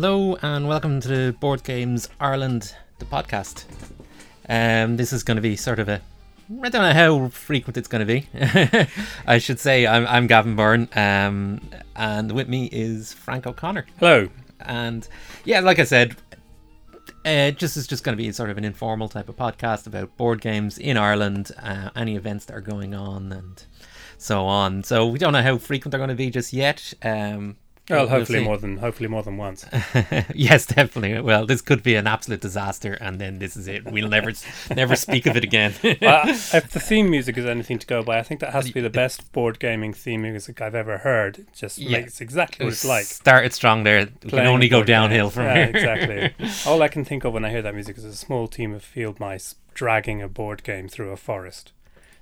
Hello and welcome to the Board Games Ireland, the podcast. Um, this is going to be sort of a I don't know how frequent it's going to be. I should say I'm, I'm Gavin Byrne, um, and with me is Frank O'Connor. Hello. And yeah, like I said, uh, just is just going to be sort of an informal type of podcast about board games in Ireland, uh, any events that are going on, and so on. So we don't know how frequent they're going to be just yet. Um, well, hopefully we'll more than hopefully more than once. yes, definitely. Well, this could be an absolute disaster, and then this is it. We'll never never speak of it again. well, if the theme music is anything to go by, I think that has to be the best board gaming theme music I've ever heard. It just yeah. makes exactly what it's like. Started strong there. We can only go downhill from yeah, here. exactly. All I can think of when I hear that music is a small team of field mice dragging a board game through a forest.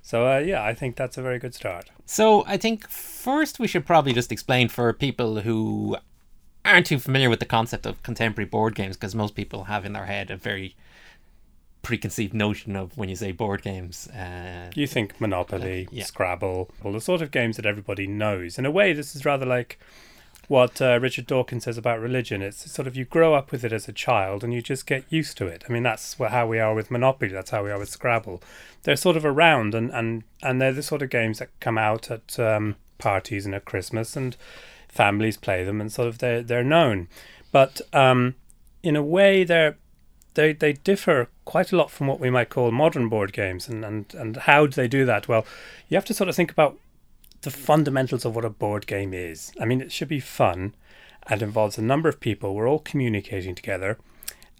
So uh, yeah, I think that's a very good start. So I think first we should probably just explain for people who aren't too familiar with the concept of contemporary board games, because most people have in their head a very preconceived notion of when you say board games. Uh, you think Monopoly, uh, yeah. Scrabble, all the sort of games that everybody knows. In a way, this is rather like what uh, Richard Dawkins says about religion. It's sort of you grow up with it as a child and you just get used to it. I mean, that's how we are with Monopoly. That's how we are with Scrabble. They're sort of around and, and, and they're the sort of games that come out at um, parties and at Christmas and families play them and sort of they're, they're known. But um, in a way, they're they, they differ quite a lot from what we might call modern board games. And, and, and how do they do that? Well, you have to sort of think about the fundamentals of what a board game is. I mean, it should be fun and involves a number of people. We're all communicating together,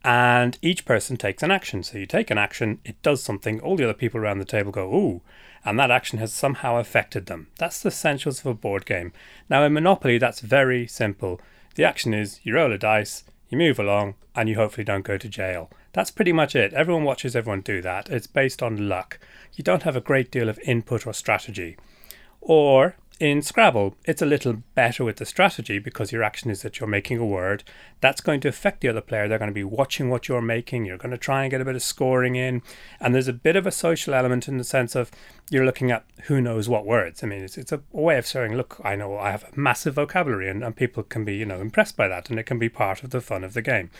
and each person takes an action. So you take an action, it does something, all the other people around the table go, ooh, and that action has somehow affected them. That's the essentials of a board game. Now, in Monopoly, that's very simple. The action is you roll a dice, you move along, and you hopefully don't go to jail. That's pretty much it. Everyone watches everyone do that. It's based on luck. You don't have a great deal of input or strategy. Or in Scrabble, it's a little better with the strategy because your action is that you're making a word. That's going to affect the other player. They're going to be watching what you're making. You're going to try and get a bit of scoring in. And there's a bit of a social element in the sense of you're looking at who knows what words. I mean, it's, it's a way of saying, look, I know I have a massive vocabulary and, and people can be, you know, impressed by that and it can be part of the fun of the game.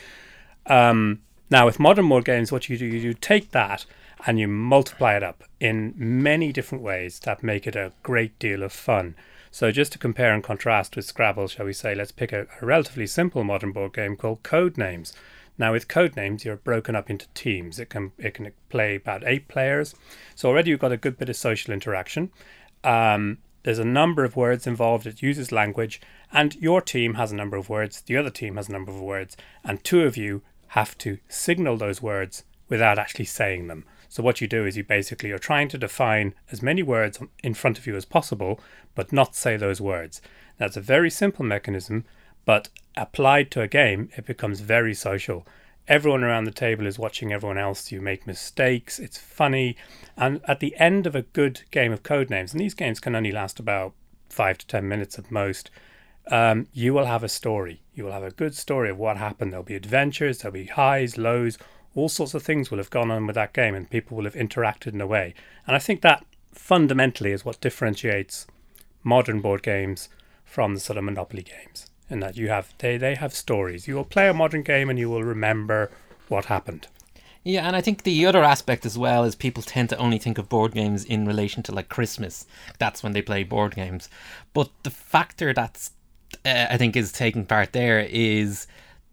Um, now, with modern board games, what you do, you take that and you multiply it up in many different ways that make it a great deal of fun. So, just to compare and contrast with Scrabble, shall we say, let's pick a, a relatively simple modern board game called Codenames. Now, with Codenames, you're broken up into teams. It can it can play about eight players. So already you've got a good bit of social interaction. Um, there's a number of words involved. It uses language, and your team has a number of words. The other team has a number of words, and two of you have to signal those words without actually saying them. So what you do is you basically are trying to define as many words in front of you as possible, but not say those words. That's a very simple mechanism, but applied to a game, it becomes very social. Everyone around the table is watching everyone else. You make mistakes. It's funny. And at the end of a good game of code names, and these games can only last about five to ten minutes at most, um, you will have a story. You will have a good story of what happened. There'll be adventures, there'll be highs, lows, all sorts of things will have gone on with that game and people will have interacted in a way. And I think that fundamentally is what differentiates modern board games from the sort of Monopoly games. In that you have they, they have stories. You will play a modern game and you will remember what happened. Yeah, and I think the other aspect as well is people tend to only think of board games in relation to like Christmas. That's when they play board games. But the factor that's uh, I think is taking part there is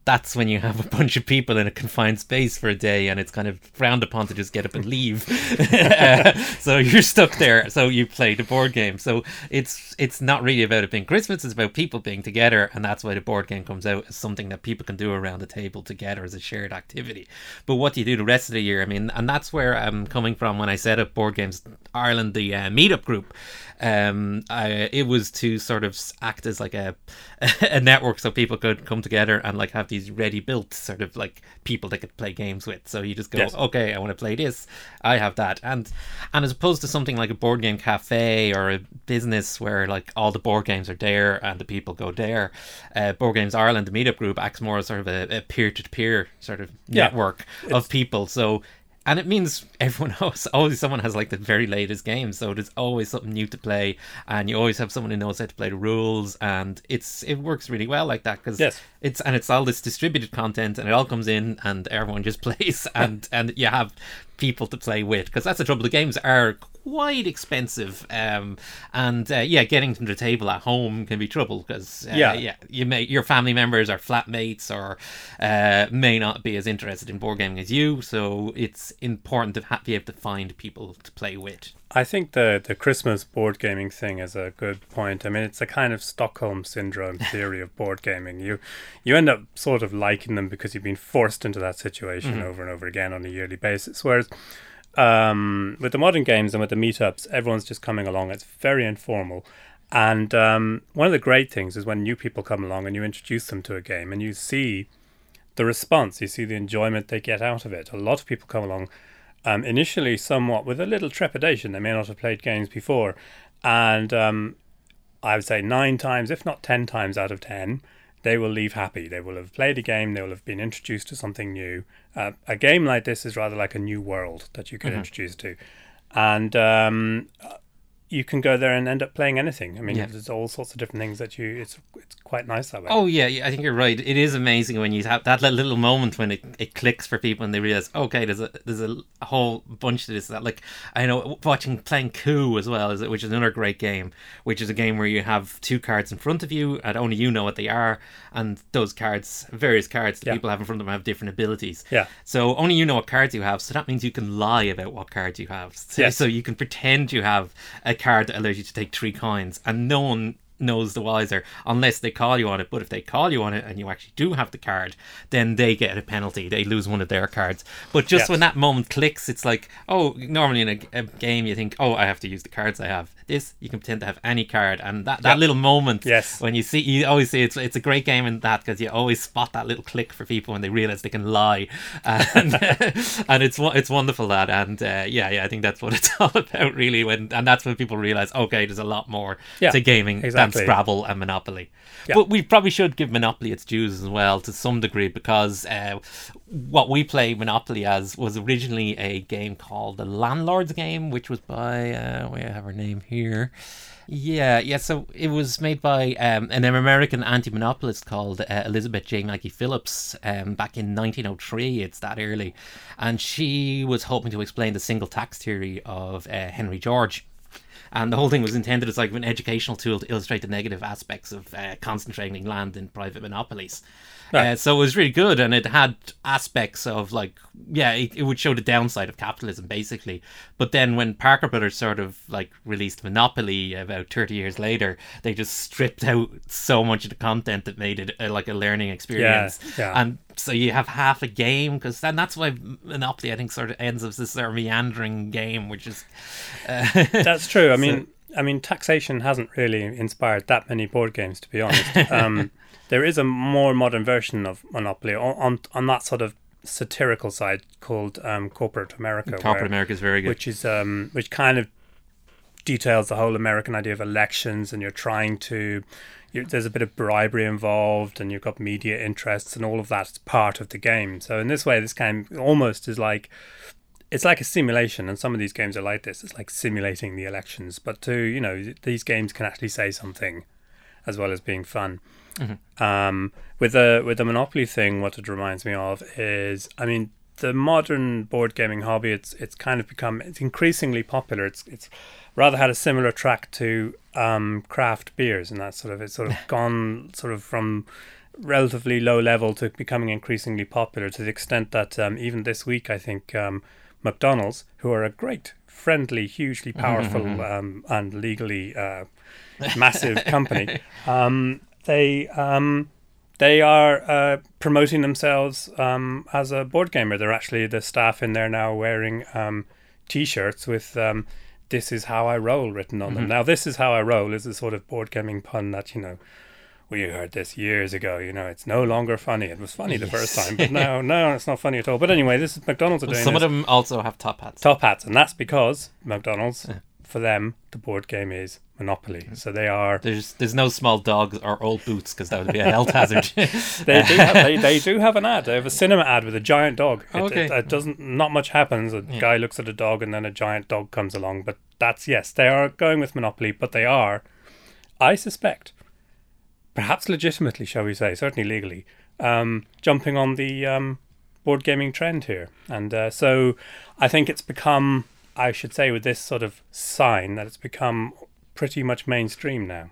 that's when you have a bunch of people in a confined space for a day and it's kind of frowned upon to just get up and leave. Uh, so you're stuck there. So you play the board game. So it's it's not really about it being christmas. It's about people being together. And that's why the board game comes out as something that people can do around the table together as a shared activity. But what do you do the rest of the year? I mean and that's where i'm coming from when i set up board games. Ireland the uh, meetup group um, I, it was to sort of act as like a a network so people could come together and like have these ready built sort of like people they could play games with. So you just go, yes. okay, I want to play this, I have that, and and as opposed to something like a board game cafe or a business where like all the board games are there and the people go there, uh, Board Games Ireland, the meetup group, acts more as sort of a peer to peer sort of yeah. network it's, of people. So and it means everyone else always someone has like the very latest game so there's always something new to play and you always have someone who knows how to play the rules and it's it works really well like that because yes. it's and it's all this distributed content and it all comes in and everyone just plays and and you have people to play with because that's the trouble the games are quite expensive um and uh, yeah getting to the table at home can be trouble because uh, Yeah. yeah you may your family members or flatmates or uh may not be as interested in board gaming as you so it's important to ha- be able to find people to play with I think the the Christmas board gaming thing is a good point. I mean, it's a kind of Stockholm syndrome theory of board gaming. You you end up sort of liking them because you've been forced into that situation over and over again on a yearly basis. Whereas um, with the modern games and with the meetups, everyone's just coming along. It's very informal. And um, one of the great things is when new people come along and you introduce them to a game and you see the response, you see the enjoyment they get out of it. A lot of people come along um, initially somewhat with a little trepidation. They may not have played games before. And um, I would say nine times, if not ten times out of ten, they will leave happy. They will have played a game, they will have been introduced to something new. Uh, a game like this is rather like a new world that you get introduce to. And um, you can go there and end up playing anything. I mean, Yeah. there's all sorts of different things that you. It's it's quite nice that way. Oh yeah, yeah, I think you're right. It is amazing when you have that little moment when it, it clicks for people and they realize, okay, there's a there's a whole bunch of this that like I know watching playing Coup as well, is it, which is another great game, which is a game where you have two cards in front of you and only you know what they are, and those cards, various cards that Yeah. people have in front of them have different abilities. Yeah. So only you know what cards you have, so that means you can lie about what cards you have. So, Yes. so you can pretend you have a card that allows you to take three coins, and no one knows the wiser unless they call you on it. But if they call you on it and you actually do have the card, then they get a penalty. They lose one of their cards. But just Yes. when that moment clicks, it's like, oh, normally in a, a game you think, oh, I have to use the cards I have. This you can pretend to have any card, and that, that Yeah. little moment Yes. when you see, you always see it's it's a great game in that because you always spot that little click for people when they realize they can lie, and and it's it's wonderful that, and uh, yeah, yeah, I think that's what it's all about really. When and that's when people realize, okay, there's a lot more Yeah, to gaming exactly. than Scrabble and Monopoly. But we probably should give Monopoly its dues as well to some degree because uh, what we play Monopoly as was originally a game called the Landlord's Game, which was by uh, we have her name here. Yeah, yeah. So it was made by um, an American anti-monopolist called uh, Elizabeth J. Magie Phillips um, back in 1903. It's that early, and she was hoping to explain the single tax theory of uh, Henry George. And the whole thing was intended as like an educational tool to illustrate the negative aspects of uh, concentrating land in private monopolies. Uh, so it was really good, and it had aspects of like, yeah, it, it would show the downside of capitalism basically. But then when Parker Brothers sort of like released Monopoly about thirty years later, they just stripped out so much of the content that made it uh, like a learning experience. yeah. And so you have half a game because then that's why Monopoly I think sort of ends as this sort of meandering game, which is uh, That's true. I mean, I mean, taxation hasn't really inspired that many board games, to be honest. Um, there is a more modern version of Monopoly on on, on that sort of satirical side called um, Corporate America, Corporate where- America is very good. which is um, which kind of details the whole American idea of elections, and you're trying to. You, there's a bit of bribery involved, and you've got media interests, and all of that's part of the game. So in this way, this game almost is like it's like a simulation, and some of these games are like this. It's like simulating the elections, but to you know, these games can actually say something, as well as being fun. Um, with the with the Monopoly thing, what it reminds me of is, I mean, the modern board gaming hobby. It's it's kind of become it's increasingly popular. It's it's rather had a similar track to um, craft beers, and that sort of it's sort of gone sort of from relatively low level to becoming increasingly popular to the extent that um, even this week, I think um, McDonald's, who are a great, friendly, hugely powerful, um, and legally uh, massive company, um, they um, they are uh, promoting themselves um, as a board gamer. They're actually the staff in there now wearing um, t-shirts with um, "This is how I roll" written on them. Now, "This is how I roll" is a sort of board gaming pun that you know we heard this years ago. You know, it's no longer funny. It was funny the first time, but now, no, it's not funny at all. But anyway, this is McDonald's are doing Some of them also have top hats. top hats, and that's because McDonald's for them, the board game is Monopoly. So they are. There's there's no small dogs or old boots because that would be a health hazard. they do have they, they do have an ad. They have a cinema ad with a giant dog. It, Okay. it, it doesn't not much happens. A Yeah. guy looks at a dog and then a giant dog comes along. But that's yes, they are going with Monopoly, but they are, I suspect, perhaps legitimately, shall we say, certainly legally, um, jumping on the um, board gaming trend here. And uh, so I think it's become, I should say, with this sort of sign that it's become pretty much mainstream now.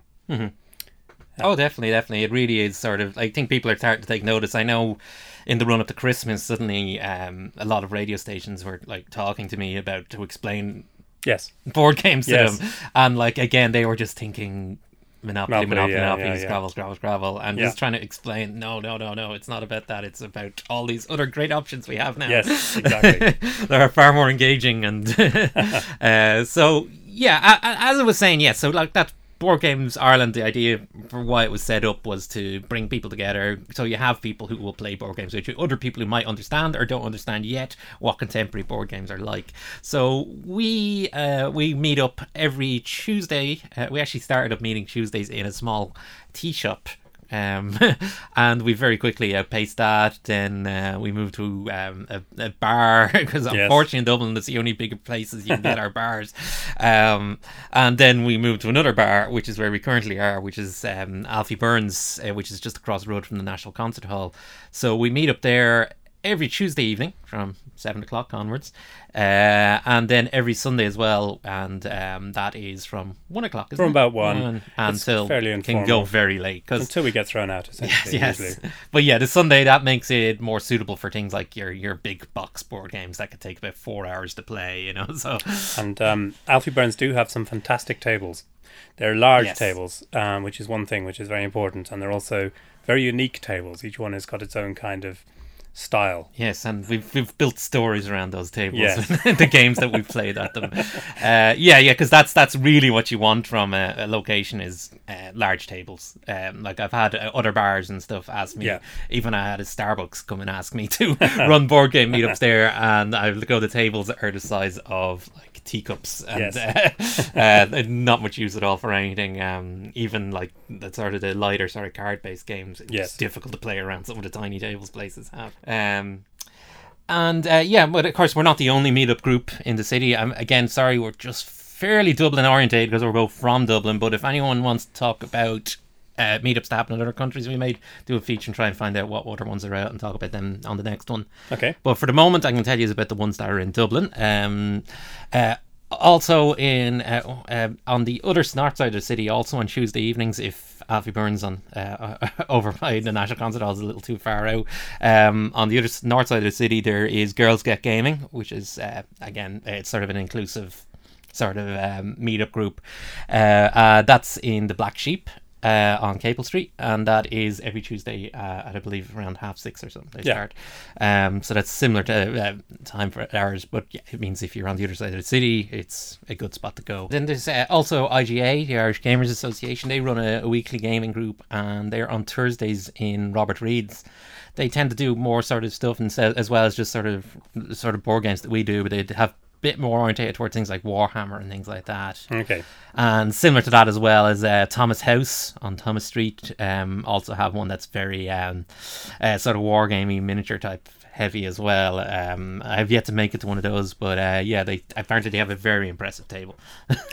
Oh, definitely, definitely. It really is sort of. I think people are starting to take notice. I know, in the run up to Christmas, suddenly um, a lot of radio stations were like talking to me about to explain Yes. board games to them, and like again, they were just thinking. Monopoly, Monopoly, Monopoly, yeah, Monopoly, yeah, yeah. Scrabble, Scrabble, Scrabble, and Yeah. just trying to explain. No, no, no, no. It's not about that. It's about all these other great options we have now. Yes, exactly. they are far more engaging and uh, so yeah as i was saying yeah so like that board games ireland the idea for why it was set up was to bring people together. So you have people who will play board games with you other people who might understand or don't understand yet what contemporary board games are like. So we uh, we meet up every tuesday. Uh, we actually started up meeting tuesdays in a small tea shop um, and we very quickly outpaced that. Then uh, we moved to um, a, a bar because Yes. unfortunately in Dublin it's the only bigger places you can get our bars. Um, and then we moved to another bar, which is where we currently are, which is um, Alfie Byrne's, uh, which is just across the road from the National Concert Hall. So we meet up there every Tuesday evening from seven o'clock onwards, uh, and then every Sunday as well, and um, that is from one o'clock. From it? about one. It's until fairly can go very late because Until we get thrown out, essentially. yes, Usually. but yeah, the Sunday that makes it more suitable for things like your your big box board games that could take about four hours to play. You know, so And um, Alfie Byrne's do have some fantastic tables. They're large Yes. tables, um, which is one thing which is very important, and they're also very unique tables. Each one has got its own kind of style. yes, and we've we've built stories around those tables, the games that we've played at them. Uh, yeah, yeah, because that's that's really what you want from a, a location is uh, large tables. Um, like I've had uh, other bars and stuff ask me. Yeah. Even I had a Starbucks come and ask me to run board game meetups there, and I go. The tables that are the size of like teacups, and Yes. uh, uh, not much use at all for anything. Um, even like the sort of the lighter sort of card based games. It's Yes. difficult to play around some of the tiny tables places have. Um, and uh, yeah, but of course we're not the only meetup group in the city. Um, again, sorry, we're just fairly Dublin orientated because we're both from Dublin. But if anyone wants to talk about uh, meetups that happen in other countries, we may do a feature and try and find out what other ones are out and talk about them on the next one. Okay. But for the moment, I can tell you about the ones that are in Dublin. Um, uh, also in uh, uh, on the other north side of the city, also on Tuesday evenings, if Alfie Byrne's on uh, over by the National Concert Hall is a little too far out. Um, on the other north side of the city, there is Girls Get Gaming, which is uh, again it's sort of an inclusive sort of um, meetup group. Uh, uh, that's in the Black Sheep. Uh, on Capel Street, and that is every Tuesday uh, at I believe around half six or something. They Yeah. start, um, so that's similar to uh, time for ours, but yeah, it means if you're on the other side of the city, it's a good spot to go. Then there's uh, also IGA, the Irish Gamers Association. They run a, a weekly gaming group, and they're on Thursdays in Robert Reade's. They tend to do more sort of stuff, and as well as just sort of sort of board games that we do, but they have bit more orientated towards things like Warhammer and things like that. Okay. And similar to that as well as uh, Thomas House on Thomas Street, um, also have one that's very um, uh, sort of wargaming miniature type heavy as well. Um, I've yet to make it to one of those, but uh, yeah, they apparently they have a very impressive table.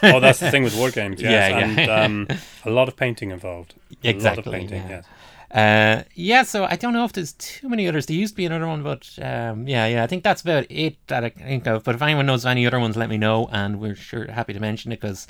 Oh, that's the thing with war games. Yes. Yeah, yeah. And um, a lot of painting involved. A lot Exactly, of painting. yeah. Yes. Uh, yeah, so I don't know if there's too many others. There used to be another one, but um, yeah, yeah, I think that's about it that I think of. But if anyone knows of any other ones, let me know, and we're sure happy to mention it because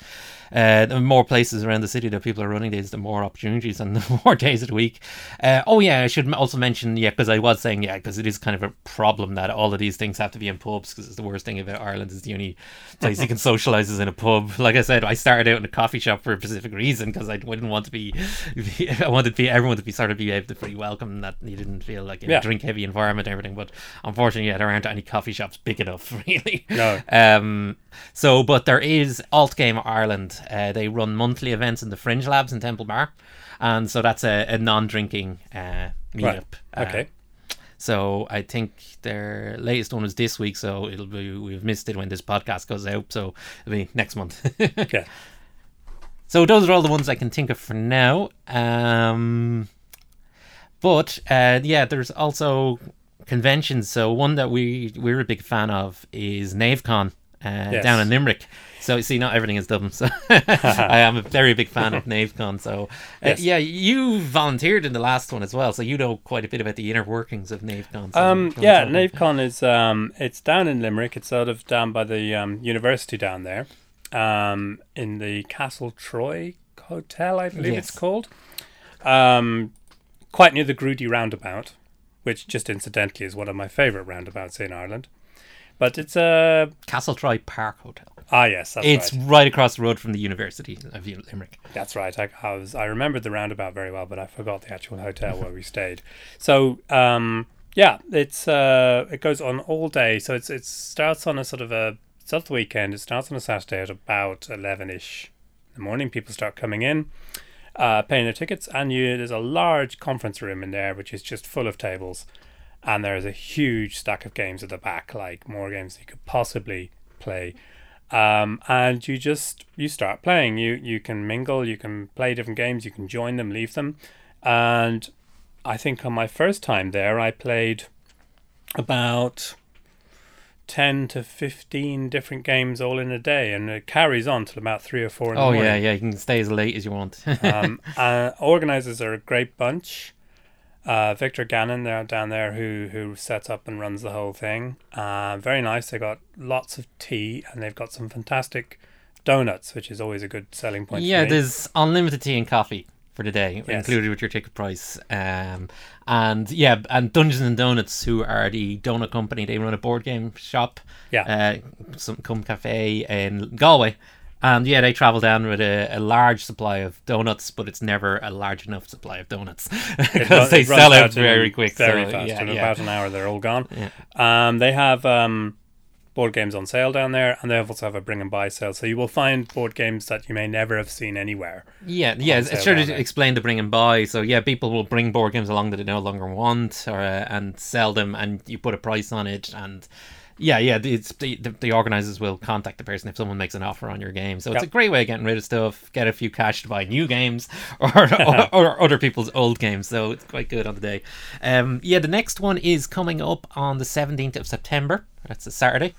uh, the more places around the city that people are running these, the more opportunities and the more days of the week. Uh, oh yeah, I should also mention yeah, because I was saying yeah, because it is kind of a problem that all of these things have to be in pubs because it's the worst thing about Ireland is the only place you can socialize is in a pub. Like I said, I started out in a coffee shop for a specific reason because I didn't want to be, I wanted to be everyone to be sort of be able to free welcome that you didn't feel like in Yeah. a drink heavy environment and everything. But unfortunately, yeah, there aren't any coffee shops big enough really. No. Um. So, but there is Alt Game Ireland. Uh, they run monthly events in the Fringe Labs in Temple Bar, and so that's a, a non-drinking uh, meetup. Right. Uh, Okay. So I think their latest one was this week. So it'll be we've missed it when this podcast goes out. So it'll be next month. okay. So those are all the ones I can think of for now. Um, but uh, yeah, there's also conventions. So one that we we're a big fan of is Knavecon uh, yes. down in Limerick. So see, not everything is Dublin. So I am a very big fan of Knavecon. So uh, yes. yeah, you volunteered in the last one as well, so you know quite a bit about the inner workings of Knavecon. So um, yeah, Knavecon is um, it's down in Limerick. It's sort of down by the um, university down there, um, in the Castle Troy Hotel, I believe yes. it's called. Um, quite near the Groody Roundabout, which just incidentally is one of my favourite roundabouts in Ireland. But it's a Castletroy Park Hotel. Ah, yes, it's right. right. across the road from the University of Limerick. That's right. I, I was I remembered the roundabout very well, but I forgot the actual hotel where we stayed. So, um, yeah, it's uh, it goes on all day. So it's it starts on a sort of a it's the weekend. It starts on a Saturday at about eleven ish in the morning. People start coming in, uh, paying their tickets, and you there's a large conference room in there which is just full of tables and there's a huge stack of games at the back, like more games you could possibly play. Um, and you just you start playing. You you can mingle, you can play different games, you can join them, leave them, and I think on my first time there, I played about 10 to 15 different games all in a day and it carries on till about 3 or 4 in oh yeah yeah you can stay as late as you want um, uh, organizers are a great bunch uh, Victor Gannon there down there who who sets up and runs the whole thing. Uh, very nice. They got lots of tea and they've got some fantastic donuts, which is always a good selling point. Yeah, there's unlimited tea and coffee for the day, yes. included with your ticket price. Um, and yeah, and Dungeons and Donuts, who are the donut company, they run a board game shop. Yeah, uh, some Cum Cafe in Galway. And yeah, they travel down with a, a, large supply of donuts, but it's never a large enough supply of donuts because they sell out very quick. Very so, fast. Yeah, in yeah. about an hour, they're all gone. Yeah. Um, they have um, board games on sale down there, and they also have a bring and buy sale. So you will find board games that you may never have seen anywhere. Yeah, yeah. It's sure to explain the bring and buy. So yeah, people will bring board games along that they no longer want, or uh, and sell them, and you put a price on it, and yeah, yeah. It's the, the, the organizers will contact the person if someone makes an offer on your game. So it's a great way of getting rid of stuff, get a few cash to buy new games or, or, or, other people's old games. So it's quite good on the day. Um, yeah, the next one is coming up on the seventeenth of September. That's a Saturday,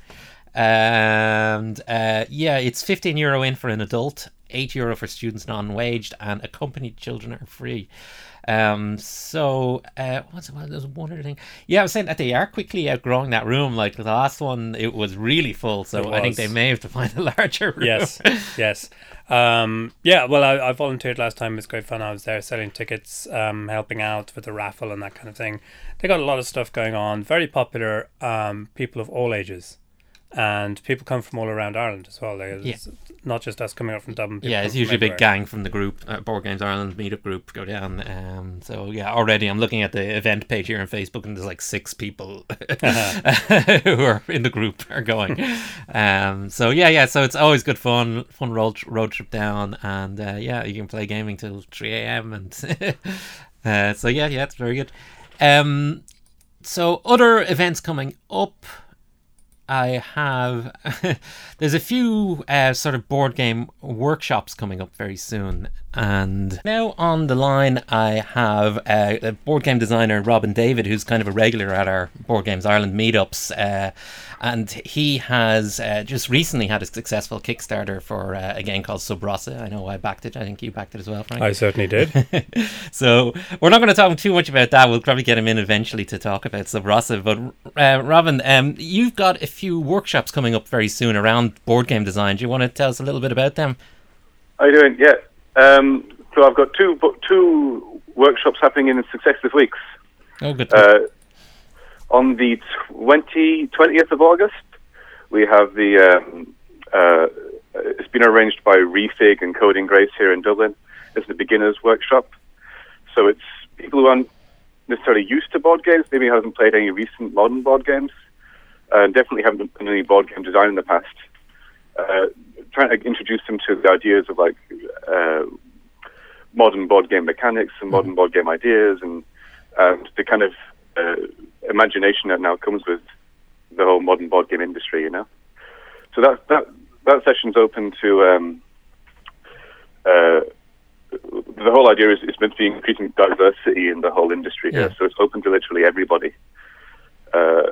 and uh, yeah, it's fifteen euro in for an adult, eight euro for students non-waged, and accompanied children are free. Um, so uh, what's well, there's one other thing. Yeah, I was saying that they are quickly outgrowing that room. Like the last one, it was really full. So I think they may have to find a larger room. Yes, yes. Um, yeah, well, I, I, volunteered last time. It was great fun. I was there selling tickets, um, helping out with the raffle and that kind of thing. They got a lot of stuff going on. Very popular. Um, people of all ages and people come from all around Ireland as well. Like, yeah. not just us coming up from Dublin. Yeah, it's usually a big gang from the group, uh, Board Games Ireland meetup group, go down. Um, so yeah, already I'm looking at the event page here on Facebook, and there's like six people uh-huh. who are in the group are going. um, so yeah, yeah, so it's always good fun, fun road road trip down, and uh, yeah, you can play gaming till three a.m. and uh, so yeah, yeah, it's very good. Um, so other events coming up. I have there's a few uh, sort of board game workshops coming up very soon, and now on the line I have uh, a board game designer Robin David, who's kind of a regular at our Board Games Ireland meetups, uh, and he has uh, just recently had a successful Kickstarter for uh, a game called Sub Rosa. I know I backed it. I think you backed it as well, Frank. I certainly did. so we're not going to talk too much about that. We'll probably get him in eventually to talk about Sub Rosa. But uh, Robin, um, you've got a few workshops coming up very soon around board game design. Do you want to tell us a little bit about them? How you doing? Yeah. Um, so I've got two two workshops happening in successive weeks. Oh, good. Uh, on the 20, 20th of August, we have the. Um, uh, it's been arranged by Refig and Coding Grace here in Dublin. It's the beginners workshop. So it's people who aren't necessarily used to board games, maybe haven't played any recent modern board games, and definitely haven't done any board game design in the past. Uh, trying to introduce them to the ideas of like uh, modern board game mechanics and modern mm-hmm. board game ideas, and and the kind of uh, imagination that now comes with the whole modern board game industry. You know, so that that that session's open to. Um, uh, the whole idea is it's meant to be increasing diversity in the whole industry Yeah. here, so it's open to literally everybody. Uh,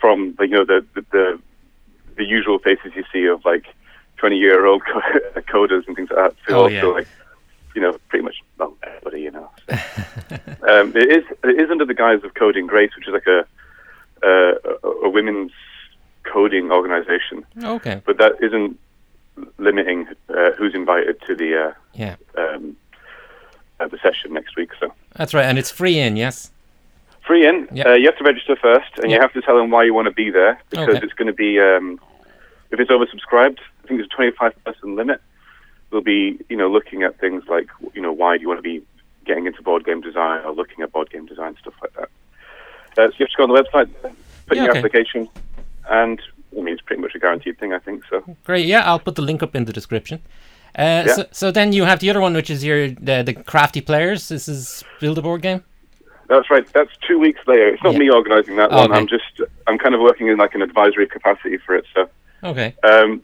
from the, you know the, the the the usual faces you see of like twenty year old coders and things like that Oh, also yeah. like you know pretty much well everybody you know. um, it is it is under the guise of Coding Grace, which is like a uh, a, a women's coding organization, Okay. but that isn't limiting uh, who's invited to the uh, Yeah. um, uh, the session next week. So That's right, and it's free in. Yes. Free in. Yeah. Uh, you have to register first, and you have to tell them why you want to be there because Okay. it's going to be um, if it's oversubscribed. I think there's a 25 person limit. We'll be you know looking at things like you know why do you want to be getting into board game design or looking at board game design stuff like that. Uh, so you have to go on the website, put in Yeah, your okay. application, and I mean it's pretty much a guaranteed thing. I think so. Great. Yeah, I'll put the link up in the description. Uh, Yeah. so, so then you have the other one, which is your the, the crafty players. This is build a board game. That's right. That's two weeks later. It's not Yeah. me organising that one. Okay. I'm just I'm kind of working in like an advisory capacity for it. So Okay. um,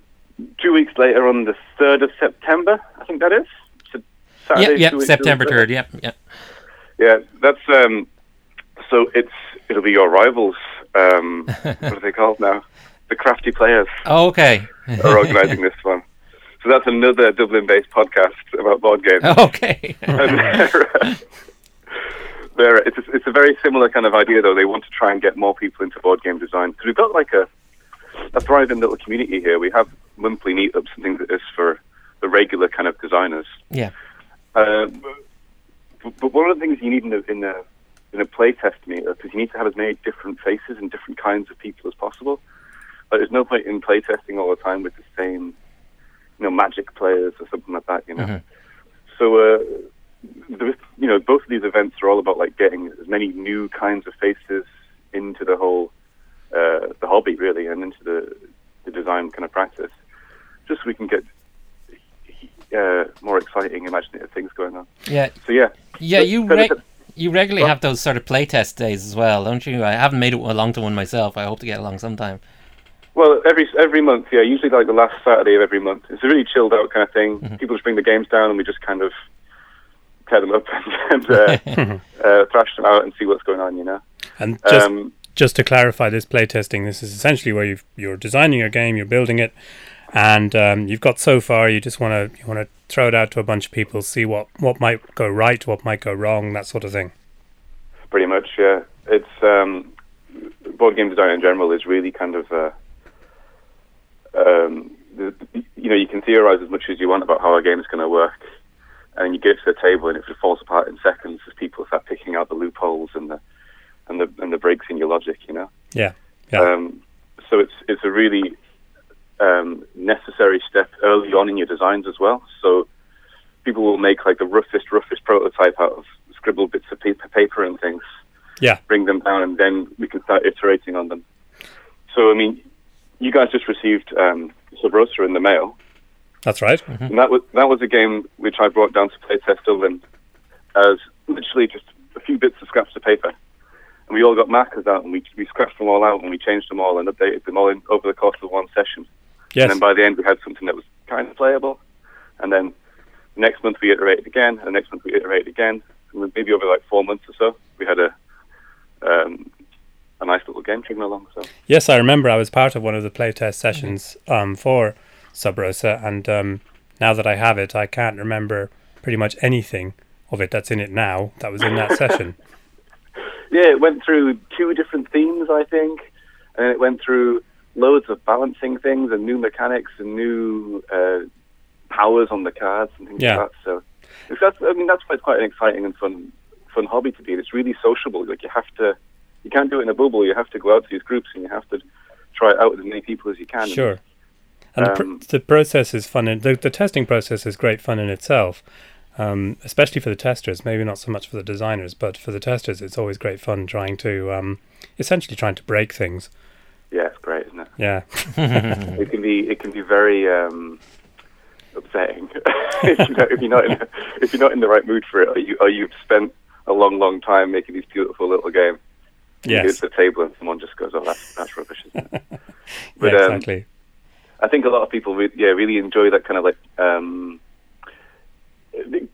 two weeks later, on the third of September, I think that is. So Yeah. Saturday, September third. Yeah. Yeah. Yeah, that's um. So it's it'll be your rivals. Um, what are they called now? The crafty players Oh, okay. are organising this one. So that's another Dublin-based podcast about board games. okay. They're, it's, a, it's a very similar kind of idea, though. They want to try and get more people into board game design. Because we've got like a, a thriving little community here. We have monthly meetups and things like this for the regular kind of designers. yeah. Uh, but, but one of the things you need in a, in a, in a playtest meetup is you need to have as many different faces and different kinds of people as possible. Like, there's no point in playtesting all the time with the same, you know, magic players or something like that, you know. Mhm. So, uh, you know, both of these events are all about like getting as many new kinds of faces into the whole, uh, the hobby really, and into the, the design kind of practice, just so we can get uh, more exciting, imaginative things going on. Yeah. So yeah, Yeah. You reg- you regularly Well- have those sort of playtest days as well, don't you? I haven't made it along to one myself. I hope to get along sometime. Well, every every month, yeah. Usually, like the last Saturday of every month. It's a really chilled out kind of thing. Mm-hmm. People just bring the games down, and we just kind of tear them up and, uh, uh, thrash them out and see what's going on. You know. And just Um, just to clarify, this playtesting, this is essentially where you've, you're designing your game, you're building it, and um, you've got so far. You just want to you want to throw it out to a bunch of people, see what what might go right, what might go wrong, that sort of thing. pretty much, yeah. It's um, board game design in general is really kind of. Uh, um, you know, you can theorize as much as you want about how a game is going to work, and you get it to the table and it falls apart in seconds as people start picking out the loopholes and the and the and the breaks in your logic. You know. Yeah, yeah, Um, so it's it's a really um, necessary step early on in your designs as well. So people will make like the roughest, roughest prototype out of scribbled bits of paper, paper and things. Yeah. Bring them down, and then we can start iterating on them. So I mean, you guys just received um, Sub Rosa in the mail, that's right. and that was that was a game which I brought down to playtest Dublin as literally just a few bits of scraps of paper. And we all got markers out, and we we scratched them all out, and we changed them all, and updated them all in, over the course of one session. Yes, And then by the end, we had something that was kind of playable. And then next month we iterated again, and the next month we iterated again. And maybe over like four months or so, we had a um, a nice little game chugging along. So yes, I remember. I was part of one of the playtest sessions um, for Sub Rosa, and um, now that I have it, I can't remember pretty much anything of it that's in it now that was in that session. yeah, it went through two different themes, I think, and it went through loads of balancing things and new mechanics and new uh, powers on the cards and things Yeah. like that. So it's- that's I mean that's why it's quite an exciting and fun fun hobby to be. It's really sociable. Like you have to, you can't do it in a bubble. You have to go out to these groups and you have to try it out with as many people as you can. Sure. And the, Um, pr- the process is fun. And the, the testing process is great fun in itself, um, especially for the testers. Maybe not so much for the designers, but for the testers, it's always great fun trying to, um, essentially trying to break things. Yeah, it's great, isn't it? Yeah. It can be it can be very um, upsetting if, you're not, if you're not in if you're not in the right mood for it, or you or you've spent a long, long time making these beautiful little games. Yes. You go to the table and someone just goes, "Oh, that's that's rubbish." Isn't it? yeah, um, exactly. I think a lot of people, re- yeah, really enjoy that kind of like um,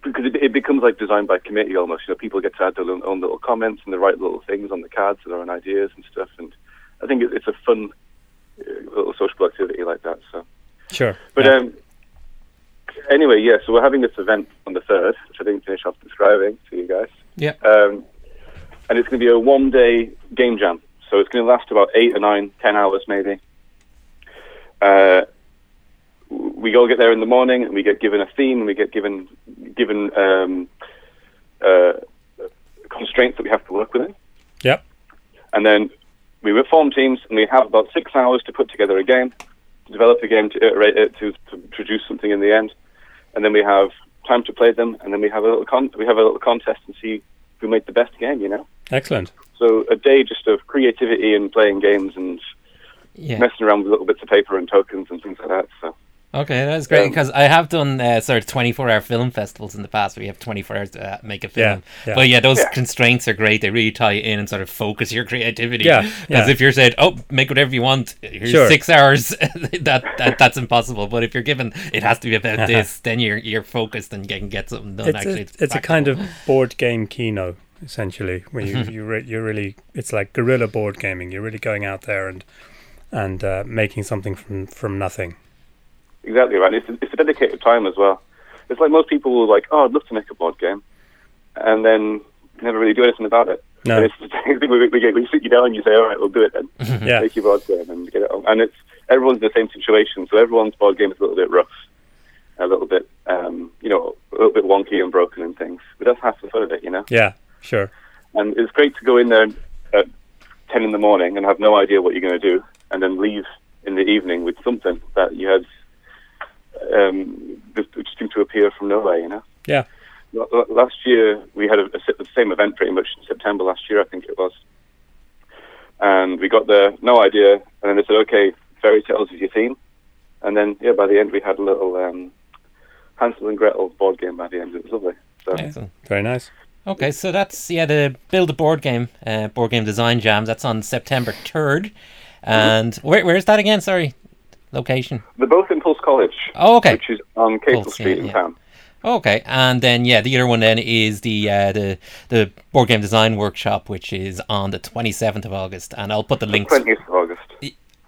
because it, it becomes like designed by committee almost. You know, people get to add their own, own little comments and they write little things on the cards, and their own ideas and stuff. And I think it, it's a fun uh, little social activity like that. So, Sure. but yeah. um, anyway, yeah. So we're having this event on the third, which I didn't finish off describing to you guys. Yeah. Um, and it's going to be a one-day game jam. So it's going to last about eight or nine, ten hours maybe. Uh, we all get there in the morning, and we get given a theme, and we get given given um, uh, constraints that we have to work within. Yep. And then we would form teams, and we have about six hours to put together a game, to develop a game, to iterate it, to, to produce something in the end. And then we have time to play them, and then we have a little con- we have a little contest and see who made the best game. You know. Excellent. So a day just of creativity and playing games and Yeah. messing around with little bits of paper and tokens and things like that. So Okay, that's great Um, because I have done uh, sort of 24 hour film festivals in the past where you have 24 hours to uh, make a film. Yeah, yeah. But yeah, those Yeah. constraints are great. They really tie you in and sort of focus your creativity. Yeah, Because yeah. if you're said, oh, make whatever you want, here's Sure. six hours, that, that that's impossible. But if you're given, it has to be about this, then you're you're focused and you can get something done. It's actually, a, it's a kind of board game kino, essentially, where you you re- you're really it's like guerrilla board gaming. You're really going out there and and uh, making something from from nothing. exactly right. It's it's a dedicated time as well. It's like most people will like, oh, I'd love to make a board game, and then never really do anything about it. No. And it's the same thing. We, we, get- we sit you down and you say, all right, we'll do it then. Yeah. Make your board game and get it on. And it's everyone's in the same situation, so everyone's board game is a little bit rough, a little bit, um, you know, a little bit wonky and broken and things. But that's half the fun of it, you know. Yeah. Sure. And it's great to go in there at 10 in the morning and have no idea what you're going to do, and then leave in the evening with something that you had um, just, just seemed to appear from nowhere, you know. Yeah. L- l- Last year, we had a, a, the same event pretty much in September last year, I think it was. And we got there, no idea, and then they said, okay, fairy tales is your theme. And then, yeah, by the end, we had a little um, Hansel and Gretel board game by the end. It was lovely. So, Excellent. Very nice. Okay, so that's yeah the build a board game, uh, board game design jam. That's on September third, and where where is that again? Sorry, location. they're both in Pulse College, Oh, okay. which is on Castle Pulse, Street yeah, in yeah. town. Okay, and then yeah, the other one then is the uh, the the board game design workshop, which is on the twenty seventh of August, and I'll put the links. 20th of August.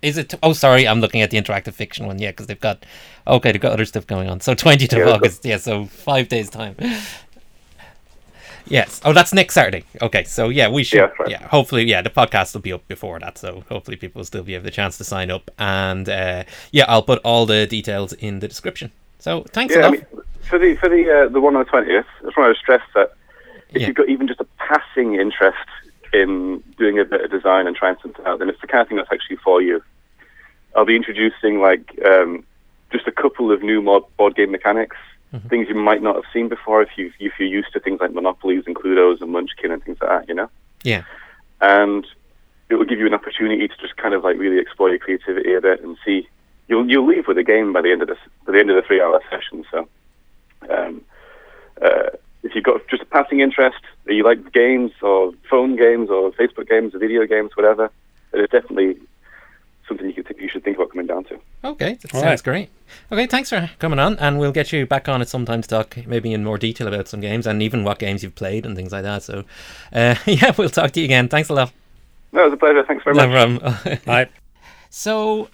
Is it? Oh, sorry, I'm looking at the interactive fiction one. Yeah, because they've got okay, they've got other stuff going on. So twentieth of Yeah, August. Yeah, so five days time. Yes. Oh, that's next Saturday. Okay, so yeah, we should. Yeah, right. Yeah, hopefully, yeah, the podcast will be up before that, so hopefully people will still be able the chance to sign up. And uh, yeah, I'll put all the details in the description. So thanks Yeah, I mean, for the for the uh, the one on the twentieth, I just want to stress that if Yeah. you've got even just a passing interest in doing a bit of design and trying something out, then it's the kind of thing that's actually for you. I'll be introducing like um, just a couple of new mod board game mechanics, Mm-hmm. things you might not have seen before if you if you're used to things like Monopolies and Cluedos and Munchkin and things like that, you know. yeah. and it will give you an opportunity to just kind of like really explore your creativity a bit and see. You'll you'll leave with a game by the end of this by the end of the three hour session. So, um, uh, if you've got just a passing interest, or you like games or phone games or Facebook games or video games, whatever, it is definitely something you could think, you should think about coming down to. Okay, that All sounds right. great. Okay, thanks for coming on, and we'll get you back on at some time to talk maybe in more detail about some games and even what games you've played and things like that. So, uh, yeah, we'll talk to you again. Thanks a lot. No, it was a pleasure. Thanks very No much. problem. I So,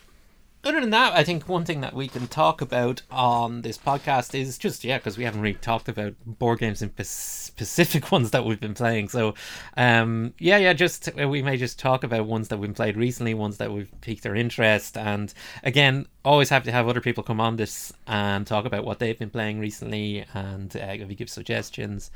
other than that, I think one thing that we can talk about on this podcast is just yeah, because we haven't really talked about board games and specific ones that we've been playing. So, um, yeah, yeah, just uh, we may just talk about ones that we've played recently, ones that we've piqued our interest, and again, always happy to have other people come on this and talk about what they've been playing recently and uh, give suggestions.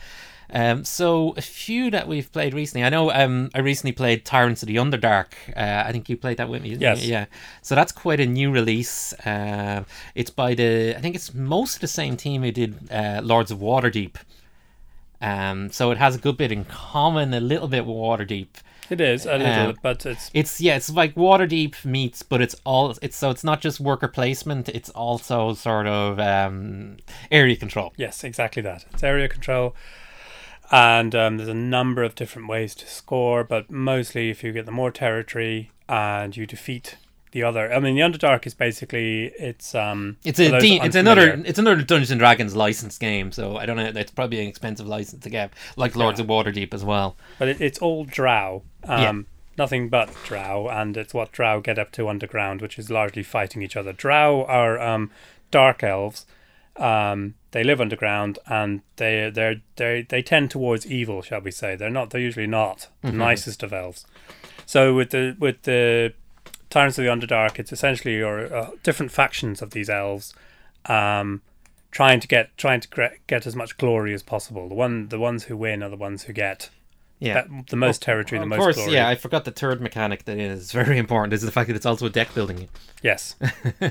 Um, so a few that we've played recently. I know um, I recently played Tyrants of the Underdark. Uh, I think you played that with me. didn't you? Yes. Yeah. So that's quite a new release. Uh, it's by the I think it's most of the same team who did uh, Lords of Waterdeep. Um, so it has a good bit in common, a little bit with Waterdeep. it is a little, Um, but it's It's yeah, it's like Waterdeep meets, but it's all it's so it's not just worker placement. It's also sort of um, area control. yes, exactly that. It's area control. And um, there's a number of different ways to score, but mostly if you get the more territory and you defeat the other. I mean, the Underdark is basically it's um It's a it's another it's another Dungeons and Dragons licensed game, so I don't know. It's probably an expensive license to get, like Lords Yeah. of Waterdeep as well. but it, it's all Drow. Um, Yeah. Nothing but Drow, and it's what Drow get up to underground, which is largely fighting each other. Drow are um, dark elves. Um, they live underground, and they they they they tend towards evil, shall we say? They're not. They're usually not the nicest of elves. So with the with the Tyrants of the Underdark, it's essentially your uh, different factions of these elves, um, trying to get trying to gre- get as much glory as possible. The one the ones who win are the ones who get Yeah, the most territory, the of most course. glory. Yeah, I forgot the third mechanic that is very important is the fact that it's also a deck building. Yes.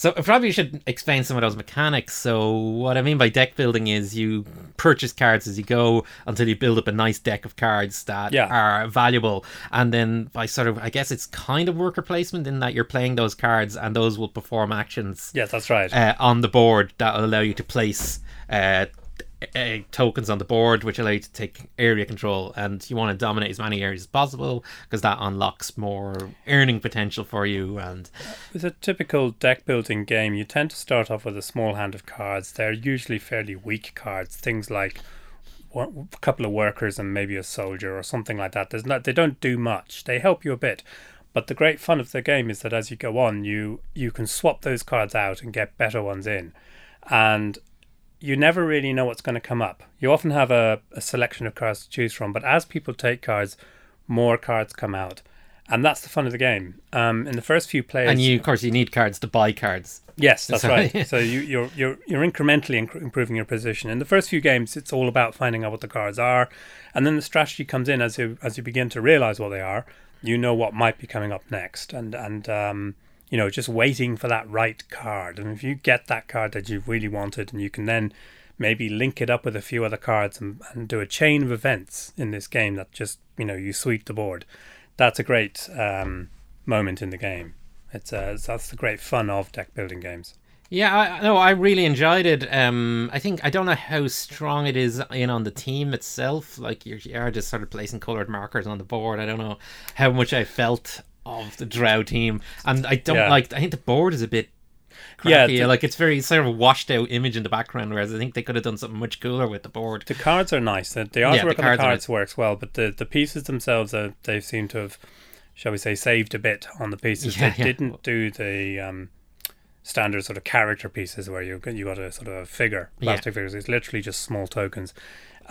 So I probably should explain some of those mechanics. So what I mean by deck building is you purchase cards as you go until you build up a nice deck of cards that Yeah. are valuable, and then by sort of I guess it's kind of worker placement in that you're playing those cards and those will perform actions Yes, that's right. uh, on the board that will allow you to place uh, uh, tokens on the board, which allow you to take area control, and you want to dominate as many areas as possible because that unlocks more earning potential for you. And With a typical deck building game, you tend to start off with a small hand of cards. They're usually fairly weak cards. Things like a couple of workers and maybe a soldier or something like that. There's not. They don't do much. They help you a bit. But the great fun of the game is that as you go on, you you can swap those cards out and get better ones in, and you never really know what's going to come up. You often have a, a selection of cards to choose from, but as people take cards, more cards come out. And that's the fun of the game. Um, in the first few players, and you, of course, you need cards to buy cards. Yes, that's Sorry. right. So you, you're you're you're incrementally inc- improving your position. In the first few games, it's all about finding out what the cards are, and then the strategy comes in as you as you begin to realize what they are. You know what might be coming up next, and and um, you know just waiting for that right card. And if you get that card that you really wanted, and you can then maybe link it up with a few other cards and, and do a chain of events in this game that just you know you sweep the board. That's a great um, moment in the game. It's uh, that's the great fun of deck building games. Yeah, I no, I really enjoyed it. Um, I think I don't know how strong it is in on the team itself. Like you're, you are just sort of placing colored markers on the board. I don't know how much I felt of the Drow team, and I don't Yeah. like. I think the board is a bit. Yeah, Crappy. the- like it's very sort of a washed out image in the background, whereas I think they could have done something much cooler with the board. The cards are nice. The, the Yeah, artwork the on the cards works well, but the, the pieces themselves, are, they seem to have, shall we say, saved a bit on the pieces. Yeah, they yeah. didn't do the um, standard sort of character pieces where you you got a sort of a figure, Yeah. plastic figures. It's literally just small tokens.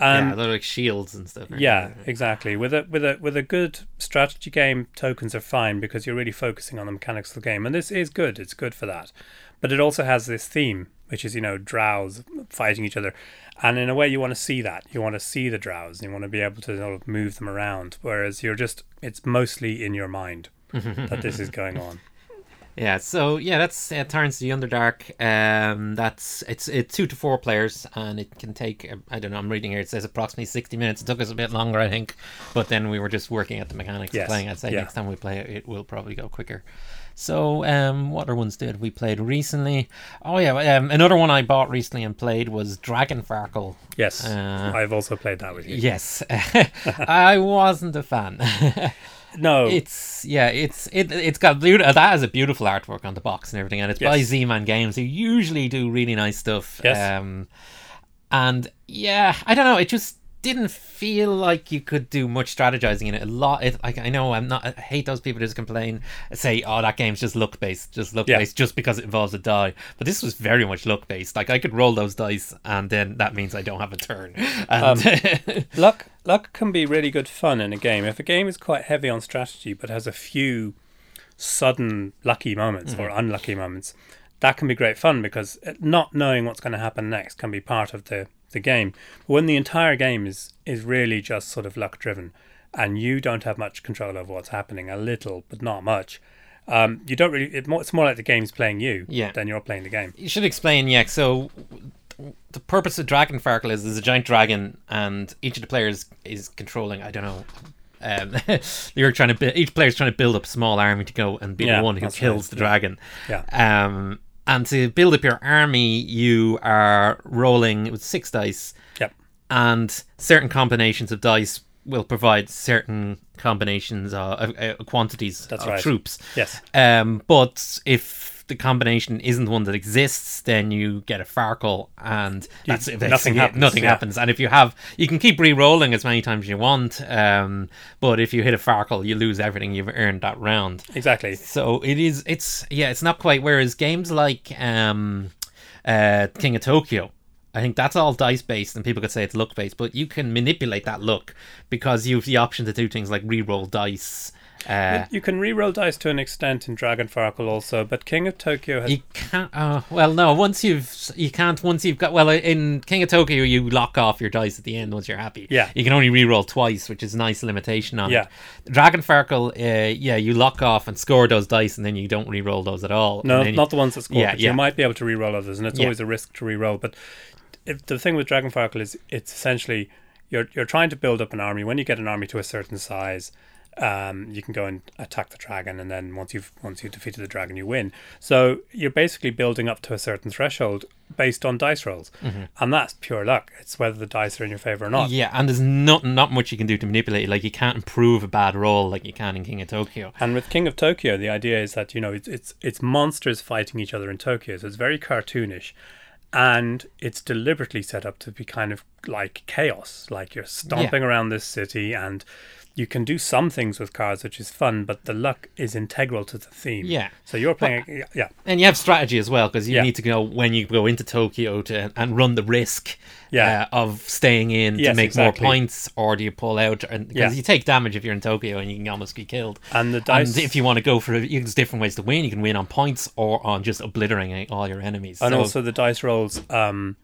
Yeah, Um, they're like shields and stuff. aren't yeah, exactly. With a with a with a good strategy game, tokens are fine because you're really focusing on the mechanics of the game, and this is good. It's good for that, but it also has this theme, which is you know drows fighting each other, and in a way you want to see that. You want to see the drows, and you want to be able to sort of move them around. Whereas you're just it's mostly in your mind that this is going on. Yeah, so yeah, that's uh, Tyrants the Underdark. Um, that's it's it's two to four players, and it can take uh, I don't know. I'm reading here. It says approximately sixty minutes. It took us a bit longer, I think, but then we were just working at the mechanics Yes, of playing. I'd say yeah. next time we play it, it will probably go quicker. So, um, what other ones did we played recently? Oh yeah, um, another one I bought recently and played was Dragon Farkle. Yes, Uh, I've also played that with you. Yes, I wasn't a fan. No, It's yeah, it's it it's got beautiful. That has a beautiful artwork on the box and everything, and it's by Z-Man Games, who usually do really nice stuff. Yes. Um, and yeah, I don't know. It just didn't feel like you could do much strategizing in it. A lot. It, like I know I'm not. I hate those people who just complain, say, "Oh, that game's just luck based, just luck Yeah. based, just because it involves a die." But this was very much luck based. Like I could roll those dice, and then that means I don't have a turn. And um, luck luck can be really good fun in a game if a game is quite heavy on strategy but has a few sudden lucky moments or mm-hmm. unlucky moments that can be great fun because eh, not knowing what's going to happen next can be part of the the game but when the entire game is is really just sort of luck driven and you don't have much control over what's happening a little but not much um, you don't really it more, it's more like the game's playing you Yeah. than you're playing the game You should explain, yeah. So the purpose of Dragon Farkle is there's a giant dragon, and each of the players is controlling. I don't know. Um, you're trying to build. Each player's trying to build up a small army to go and be Yeah, the one who kills right, the dragon. Yeah. Um, and to build up your army, you are rolling with six dice. yep and certain combinations of dice will provide certain combinations of uh, uh, quantities That's of right. troops. Yes. Um, but if the combination isn't one that exists, then you get a Farkle, and that's it, nothing happens, Nothing yeah. happens. And if you have, you can keep re-rolling as many times as you want. Um, but if you hit a Farkle, you lose everything you've earned that round. Exactly. So it is. It's yeah. It's not quite. Whereas games like um, uh, King of Tokyo, I think that's all dice based, and people could say it's luck based, but you can manipulate that luck because you have the option to do things like re-roll dice. Uh, You can re-roll dice to an extent in Dragon Farkle also, but King of Tokyo has you can't. Uh, well, no. Once you've, you can't. Once you've got. Well, in King of Tokyo, you lock off your dice at the end once you're happy. Yeah. You can only re-roll twice, which is a nice limitation on Yeah. it. Dragon Farkle, uh, yeah, you lock off and score those dice, and then you don't re-roll those at all. No, you- not the ones that score. Yeah, yeah. You might be able to re-roll others, and it's Yeah. always a risk to re-roll. But if the thing with Dragon Farkle is, it's essentially you're you're trying to build up an army. When you get an army to a certain size, um, you can go and attack the dragon, and then once you've once you've defeated the dragon, you win. So you're basically building up to a certain threshold based on dice rolls, and that's pure luck. It's whether the dice are in your favor or not. Yeah, and there's not not much you can do to manipulate. it. Like you can't improve a bad roll like you can in King of Tokyo. And with King of Tokyo, the idea is that you know it's it's it's monsters fighting each other in Tokyo, so it's very cartoonish, and it's deliberately set up to be kind of like chaos, like you're stomping around this city, and you can do some things with cards, which is fun, but the luck is integral to the theme. Yeah. So you're playing, yeah, And you have strategy as well because you Yeah. need to know when you go into Tokyo to and run the risk Yeah. uh, of staying in to make exactly. more points, or do you pull out? And because Yeah. you take damage if you're in Tokyo and you can almost be killed. and the dice. And if you want to go for it, there's different ways to win. You can win on points or on just obliterating all your enemies. and So- also the dice rolls um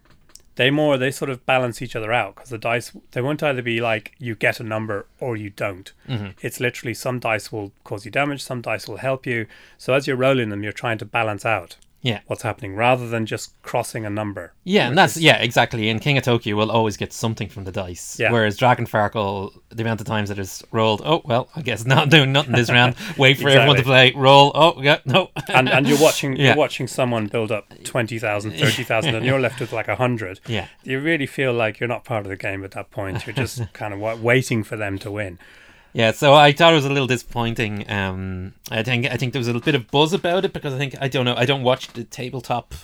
they more they sort of balance each other out because the dice they won't either be like you get a number or you don't. Mm-hmm. it's literally some dice will cause you damage some dice will help you. So as you're rolling them you're trying to balance out yeah, what's happening rather than just crossing a number yeah, and that's yeah, exactly. In King of Tokyo, will always get something from the dice. Yeah. Whereas Dragon Farkle, the amount of times that it's rolled, oh well, I guess not doing nothing this round. Wait for everyone to play. Roll. Oh yeah, no. and and you're watching Yeah. you're watching someone build up 20,000 30,000 and you're left with like 100 Yeah. you really feel like you're not part of the game at that point you're just kind of waiting for them to win Yeah, so I thought it was a little disappointing. Um, I think I think there was a little bit of buzz about it because I think I don't know I don't watch the tabletop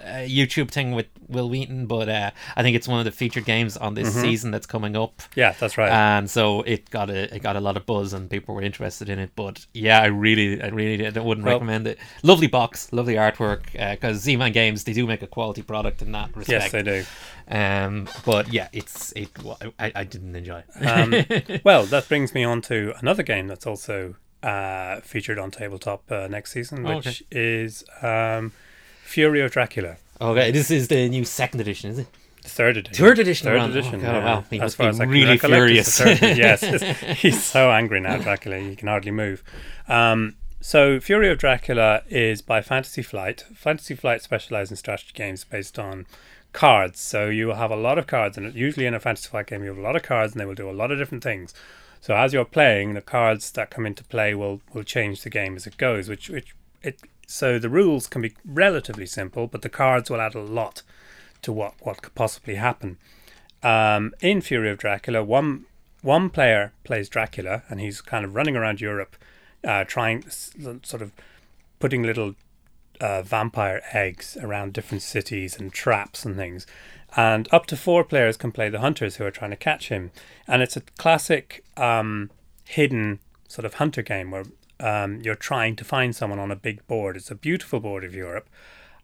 uh, YouTube thing with Wil Wheaton, but uh, I think it's one of the featured games on this Mm-hmm. season that's coming up, yeah that's right and so it got a it got a lot of buzz and people were interested in it. But yeah, I really I really I wouldn't Well- recommend it. Lovely box, lovely artwork because Z-Man Games they do make a quality product in that respect. yes they do Um, but yeah, it's it. I, I didn't enjoy. it. Um, well, that brings me on to another game that's also uh, featured on tabletop uh, next season, Oh, which is um, Fury of Dracula, okay, this is the new second edition, is it? third edition. Third edition, Third we're edition. Oh, God, yeah. wow. He As must far be as really furious. third- yes, he's so angry now, Dracula. He can hardly move. Um, so, Fury of Dracula is by Fantasy Flight. Fantasy Flight specialises in strategy games based on cards. So you will have a lot of cards, and usually in a Fantasy Flight game, you have a lot of cards, and they will do a lot of different things. So as you're playing, the cards that come into play will will change the game as it goes. Which which it so the rules can be relatively simple, but the cards will add a lot to what what could possibly happen. Um, in Fury of Dracula, one one player plays Dracula, and he's kind of running around Europe, uh, trying sort of putting little uh, vampire eggs around different cities and traps and things. And up to four players can play the hunters who are trying to catch him. And it's a classic um, hidden sort of hunter game where um, you're trying to find someone on a big board. It's a beautiful board of Europe.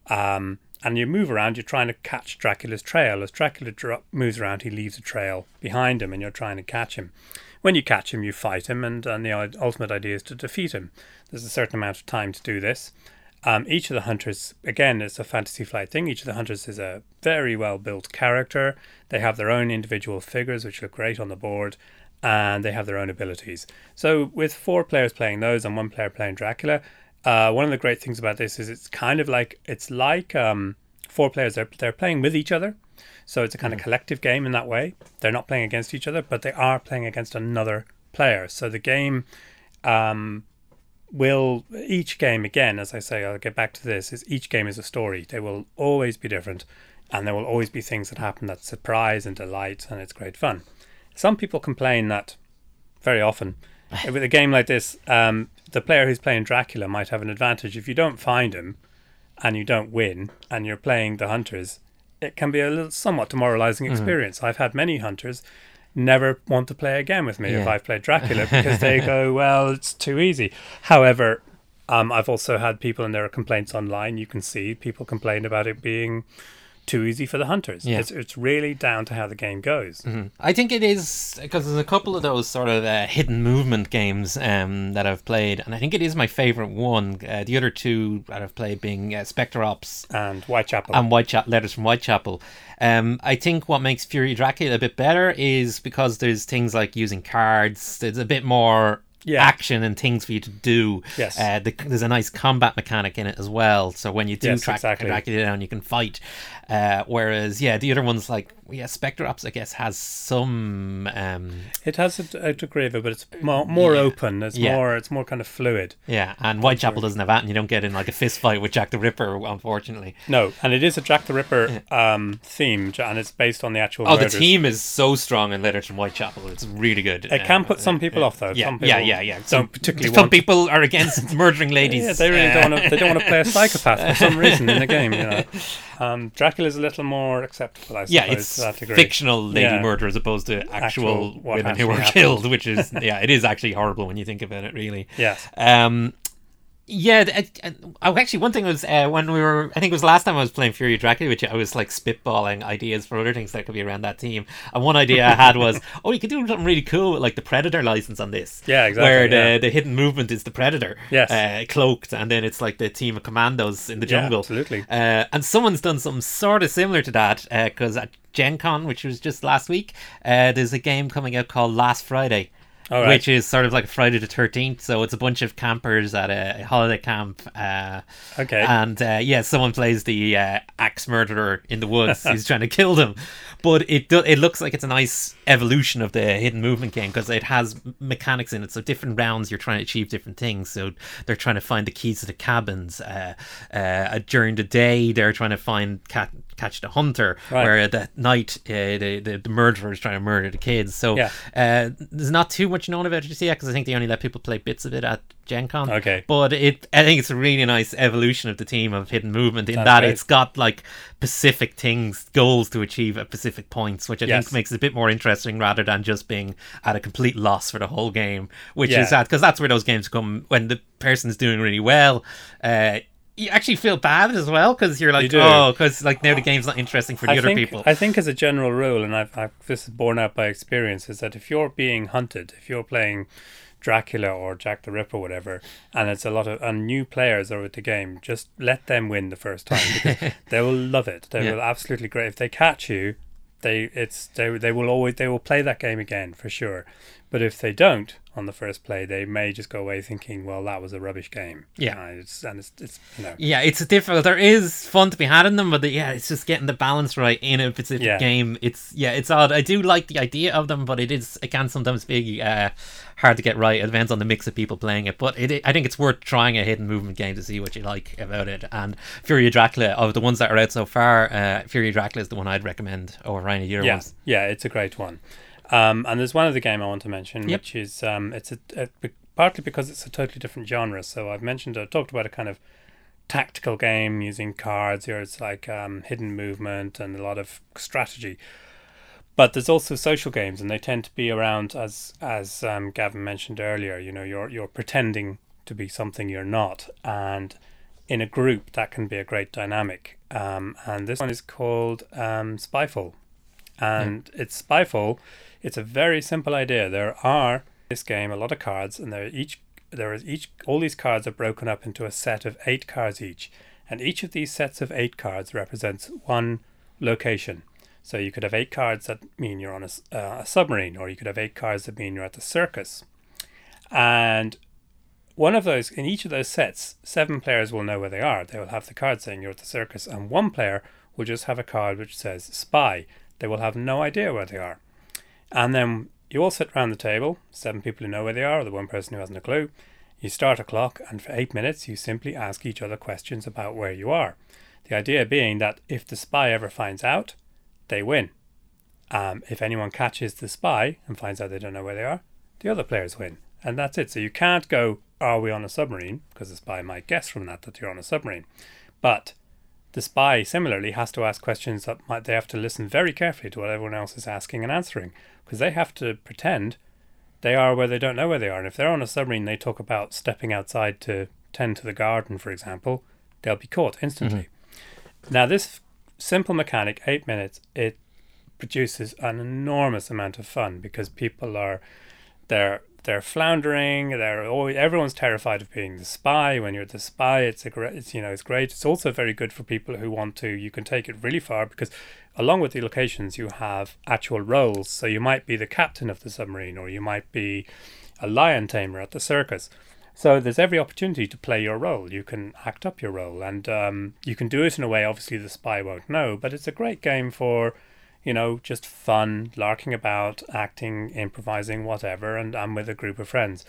Um, and you move around, you're trying to catch Dracula's trail. As Dracula dro- moves around, he leaves a trail behind him, and you're trying to catch him. When you catch him, you fight him, and, and the ultimate idea is to defeat him. There's a certain amount of time to do this. Um, each of the hunters, again, it's a fantasy flight thing. Each of the hunters is a very well built character. They have their own individual figures, which look great on the board, and they have their own abilities. So, with four players playing those and one player playing Dracula, uh, one of the great things about this is it's kind of like it's like um, four players. They're they're playing with each other, so it's a kind of collective game in that way. They're not playing against each other, but they are playing against another player. So the game um, will each game again, as I say, I'll get back to this. Is each game is a story. They will always be different. and there will always be things that happen that surprise and delight, and it's great fun. Some people complain that very often with a game like this, um, the player who's playing Dracula might have an advantage if you don't find him and you don't win, and you're playing the hunters. It can be a little somewhat demoralizing Mm-hmm. experience. I've had many hunters never want to play again with me if I've played Dracula because they go, well, it's too easy. However, um, I've also had people, and there are complaints online. You can see people complain about it being too easy for the hunters. Yeah. It's, it's really down to how the game goes. I think it is because there's a couple of those sort of uh, hidden movement games um, that I've played, and I think it is my favorite one. Uh, the other two that I've played being uh, Spectre Ops And Whitechapel. and Whitechapel Letters from Whitechapel. Um, I think what makes Fury Dracula a bit better is because there's things like using cards. There's a bit more Yeah. action and things for you to do. Yes. Uh, the, there's a nice combat mechanic in it as well. So when you do Yes, track exactly. Dracula down, you can fight. Uh, whereas, yeah, the other ones like yeah, Spectre Ops, I guess, has some. Um, It has a, a degree of it, but it's more, more Yeah. open. It's Yeah. more it's more kind of fluid. yeah, and Whitechapel doesn't have that, and you don't get in like a fist fight with Jack the Ripper, unfortunately. No, and it is a Jack the Ripper um, theme, and it's based on the actual. Oh, the murders. team is so strong in Letters from Whitechapel. It's really good. It can Um, put some people off, though. Yeah, some yeah, people yeah, yeah. Don't Some, particularly some people are against murdering ladies. yeah, they really don't want to. They don't want to play a psychopath for some reason in the game. You know, um, Dracula's a little more acceptable, I suppose, Yeah, it's fictional lady Yeah. murder as opposed to actual, Actual women who were happened. killed, which is yeah, it is actually horrible when you think about it. Really. Yes. Um, yeah, th- uh, uh, actually, one thing was uh, when we were, I think it was last time I was playing Fury Dracula, which I was like spitballing ideas for other things that could be around that team. And one idea I had was, oh, you could do something really cool with like the Predator license on this. Yeah, exactly, Where the, yeah. the hidden movement is the Predator, Yes. uh, cloaked, and then it's like the team of commandos in the Yeah, jungle. absolutely. Uh, and someone's done something sort of similar to that because at Gen Con, which was just last week, uh, there's a game coming out called Last Friday. Right. Which is sort of like Friday the Thirteenth, so it's a bunch of campers at a holiday camp. Uh, Okay. and uh, yeah, someone plays the uh, axe murderer in the woods. He's trying to kill them, but it do- it looks like it's a nice evolution of the hidden movement game because it has mechanics in it. So different rounds, you're trying to achieve different things. So they're trying to find the keys to the cabins. Uh, uh, during the day, they're trying to find cat. Catch the hunter, Right. where at night uh, the, the the murderer is trying to murder the kids. So Yeah. uh, there's not too much known about it just yet because I think they only let people play bits of it at Gen Con. Okay. But it, I think it's a really nice evolution of the team of hidden movement in That's that great. it's got like specific things, goals to achieve at specific points, which I Yes. think makes it a bit more interesting rather than just being at a complete loss for the whole game, which Yeah. is sad because that's where those games come when the person's doing really well. Uh, you actually feel bad as well because you're like, do. oh, because like now the game's not interesting for the I other think, people. I think as a general rule, and I've, I've this is borne out by experience, is that if you're being hunted, if you're playing Dracula or Jack the Ripper, whatever, and it's a lot of and new players are at the game, just let them win the first time because they will love it. They Yeah. will absolutely great. If they catch you, they it's they they will always they will play that game again for sure. But if they don't on the first play, they may just go away thinking, "Well, that was a rubbish game." Yeah. Uh, it's, and it's it's you know Yeah, it's difficult. There is fun to be had in them, but the, yeah, it's just getting the balance right in a specific Yeah. game. It's yeah, it's odd. I do like the idea of them, but it is it can sometimes be uh, hard to get right. It depends on the mix of people playing it, but it, I think it's worth trying a hidden movement game to see what you like about it. And Fury of Dracula, of the ones that are out so far, uh, Fury of Dracula is the one I'd recommend over any of the yeah, ones. yeah, it's a great one. Um, and there's one other game I want to mention, Yep. which is um, it's a, a partly because it's a totally different genre. So I've mentioned, I've talked about a kind of tactical game using cards. Here it's like um, hidden movement and a lot of strategy. But there's also social games, and they tend to be around as as um, Gavin mentioned earlier. You know, you're you're pretending to be something you're not, and in a group that can be a great dynamic. Um, and this one is called um, Spyfall and it's Spyfall. It's a very simple idea. There are this game a lot of cards, and there each there is each all these cards are broken up into a set of eight cards each, and each of these sets of eight cards represents one location. So you could have eight cards that mean you're on a, uh, a submarine, or you could have eight cards that mean you're at the circus. And one of those in each of those sets, seven players will know where they are. They will have the card saying you're at the circus, and one player will just have a card which says spy. They will have no idea where they are. And then you all sit around the table, seven people who know where they are, or the one person who hasn't a clue. You start a clock, and for eight minutes, you simply ask each other questions about where you are. The idea being that if the spy ever finds out, they win. Um, if anyone catches the spy and finds out they don't know where they are, the other players win. And that's it. So you can't go, are we on a submarine? Because the spy might guess from that that you're on a submarine. But the spy similarly has to ask questions that might, they have to listen very carefully to what everyone else is asking and answering because they have to pretend they are where they don't know where they are. And if they're on a submarine, they talk about stepping outside to tend to the garden, for example, they'll be caught instantly. Mm-hmm. Now, this simple mechanic, eight minutes, it produces an enormous amount of fun because people are they're they're floundering. They're always, everyone's terrified of being the spy. When you're the spy, it's a great. It's you know it's great. It's also very good for people who want to. You can take it really far because, along with the locations, you have actual roles. So you might be the captain of the submarine, or you might be a lion tamer at the circus. So there's every opportunity to play your role. You can act up your role, and um, you can do it in a way. Obviously, the spy won't know, but it's a great game for you know, just fun, larking about, acting, improvising, whatever, and I'm with a group of friends.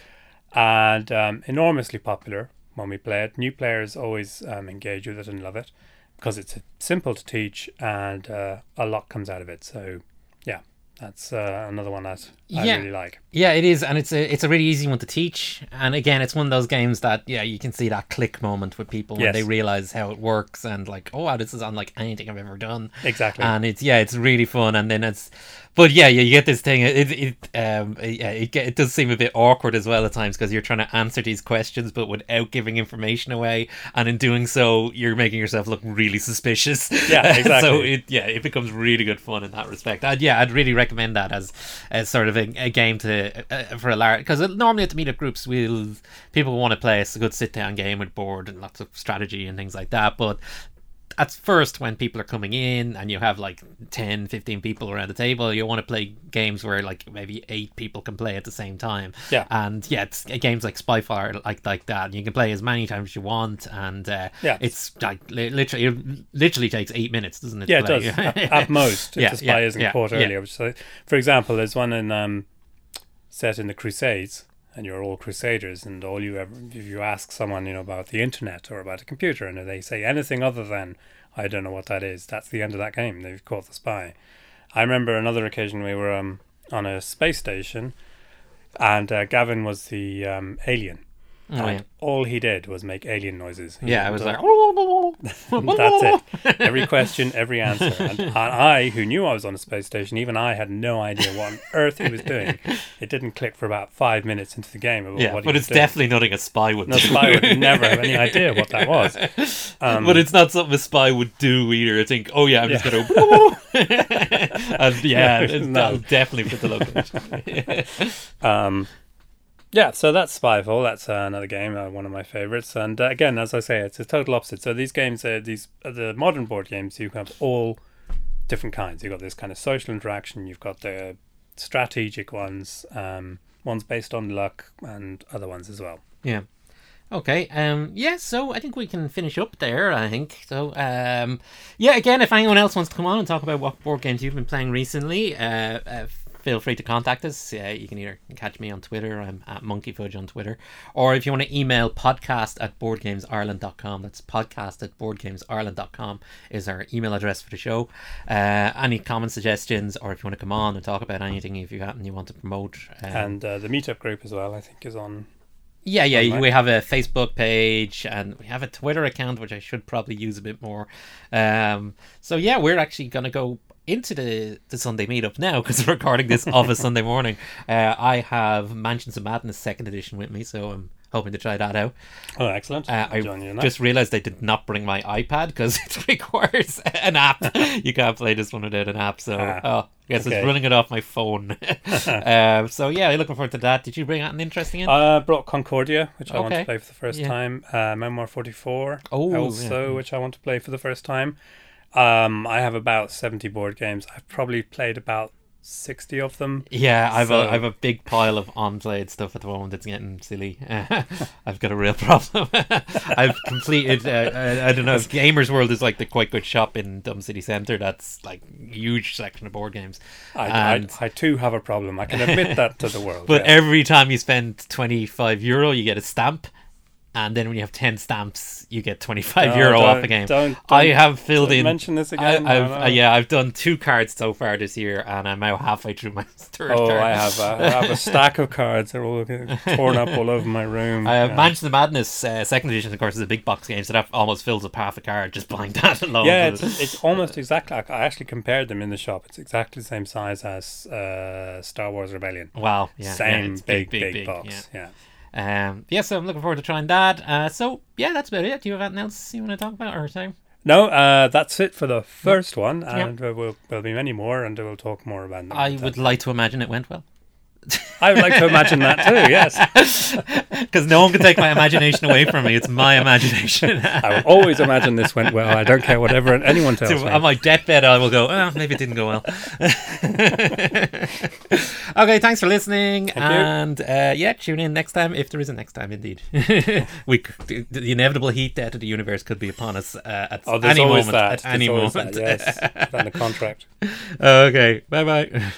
And um, enormously popular when we play it. New players always um, engage with it and love it because it's simple to teach and uh, a lot comes out of it. So, yeah, that's uh, another one that I yeah. really like. Yeah, it is, and it's a it's a really easy one to teach. And again, it's one of those games that yeah, you can see that click moment with people yes. when they realize how it works and like, oh, wow, this is unlike anything I've ever done. Exactly. And it's yeah, it's really fun. And then it's but yeah, yeah, you get this thing. It it um yeah, it, get, it does seem a bit awkward as well at times because you're trying to answer these questions but without giving information away, and in doing so, you're making yourself look really suspicious. Yeah, exactly. so it yeah, it becomes really good fun in that respect. And yeah, I'd really recommend that as as sort of a, a game to uh, for a large because normally at the meetup groups, we'll people want to play a good sit down game with board and lots of strategy and things like that, but at first when people are coming in and you have like 10 15 people around the table you want to play games where like maybe eight people can play at the same time. Yeah. And yeah it's uh, games like Spyfall like like that you can play as many times as you want and uh, yeah. it's like literally it literally takes eight minutes doesn't it yeah it does. At, at, most if yeah, the spy yeah, isn't yeah, caught earlier so, for example there's one in um, set in the crusades and you're all crusaders and all you ever if you ask someone you know about the internet or about a computer and they say anything other than i don't know what that is that's the end of that game. They've caught the spy. I remember another occasion we were um, on a space station and uh, gavin was the um, alien Oh, and yeah. all he did was make alien noises. He yeah, I was like, that's it. Every question, every answer. And, and, I, who knew I was on a space station, even I had no idea what on earth he was doing. It didn't click for about five minutes into the game. About yeah, what but it's doing. definitely nothing a spy would no, do. A spy would never have any idea what that was. Um, but it's not something a spy would do either. I think, oh yeah, I'm yeah. just going to. and yeah, yeah no. definitely fit the location. um, yeah, so that's Spyfall. That's uh, another game, uh, one of my favorites. And uh, again, as I say, it's a total opposite. So these games, are these are the modern board games, you have all different kinds. You've got this kind of social interaction. You've got the strategic ones, um, ones based on luck, and other ones as well. Yeah. Okay. Um. Yeah. So I think we can finish up there. I think so. Um. Yeah. Again, if anyone else wants to come on and talk about what board games you've been playing recently, uh, uh feel free to contact us. Uh, you can either catch me on Twitter, I'm at monkeyfudge on Twitter, or if you want to email podcast at boardgamesireland.com, that's podcast at boardgamesireland.com is our email address for the show. Uh, any comment suggestions, or if you want to come on and talk about anything, if you and you want to promote. Um, and uh, the meetup group as well, I think, is on yeah, yeah, online. we have a Facebook page and we have a Twitter account, which I should probably use a bit more. Um, so yeah, we're actually gonna go into the, the Sunday meetup now because we're recording this of a Sunday morning. Uh, I have Mansions of Madness second edition with me, so I'm hoping to try that out. Oh, excellent! Uh, I just realised I did not bring my iPad because it requires an app. you can't play this one without an app, so ah, oh, I guess okay. it's running it off my phone. uh, so yeah, I'm looking forward to that. Did you bring out an interesting? In? I uh, brought Concordia, which okay. I want to play for the first yeah. time. Uh, Memoir Forty Four, oh, also, yeah. which I want to play for the first time. Um, I have about seventy board games. I've probably played about sixty of them. Yeah, I've so... a I've a big pile of unplayed stuff at the moment. It's getting silly. I've got a real problem. I've completed. Uh, I don't know. if Gamers World is like the quite good shop in Dublin City Centre. That's like huge section of board games. I, and... I, I, too have a problem. I can admit that to the world. But yeah. every time you spend twenty five euro, you get a stamp and then when you have 10 stamps you get 25 No, euro off a game don't- i don't- have filled in mention this I, again, I've, no, no. uh, yeah i've done two cards so far this year and i'm now halfway through my third Oh, card I have, a, I have a stack of cards. They're all torn up all over my room. I have yeah. Mansion of Madness uh, second edition, of course, is a big box game, so that almost fills up half a card just buying that alone. Yeah, it's, it's almost exactly. like I actually compared them in the shop. It's exactly the same size as uh, Star Wars Rebellion. wow, yeah, yeah, same it's big, big, box. Yeah. Yeah. Um, yeah, so I'm looking forward to trying that. Uh, so yeah, that's about it. Do you have anything else you want to talk about, or time? No, uh, that's it for the first one, Yeah. and there will there'll be many more, and we'll talk more about them. I would like to imagine it went well, I would like to imagine that too. Yes, because no one can take my imagination away from me. It's my imagination. I will always imagine this went well. I don't care whatever anyone tells So me. on my deathbed, I will go. Oh, maybe it didn't go well. okay, thanks for listening, you. and uh, yeah, tune in next time if there is a next time. Indeed, we c- the inevitable heat death of the universe could be upon us uh, at oh, there's any moment. At There's any always moment. That, yes, on the contract. okay, bye bye.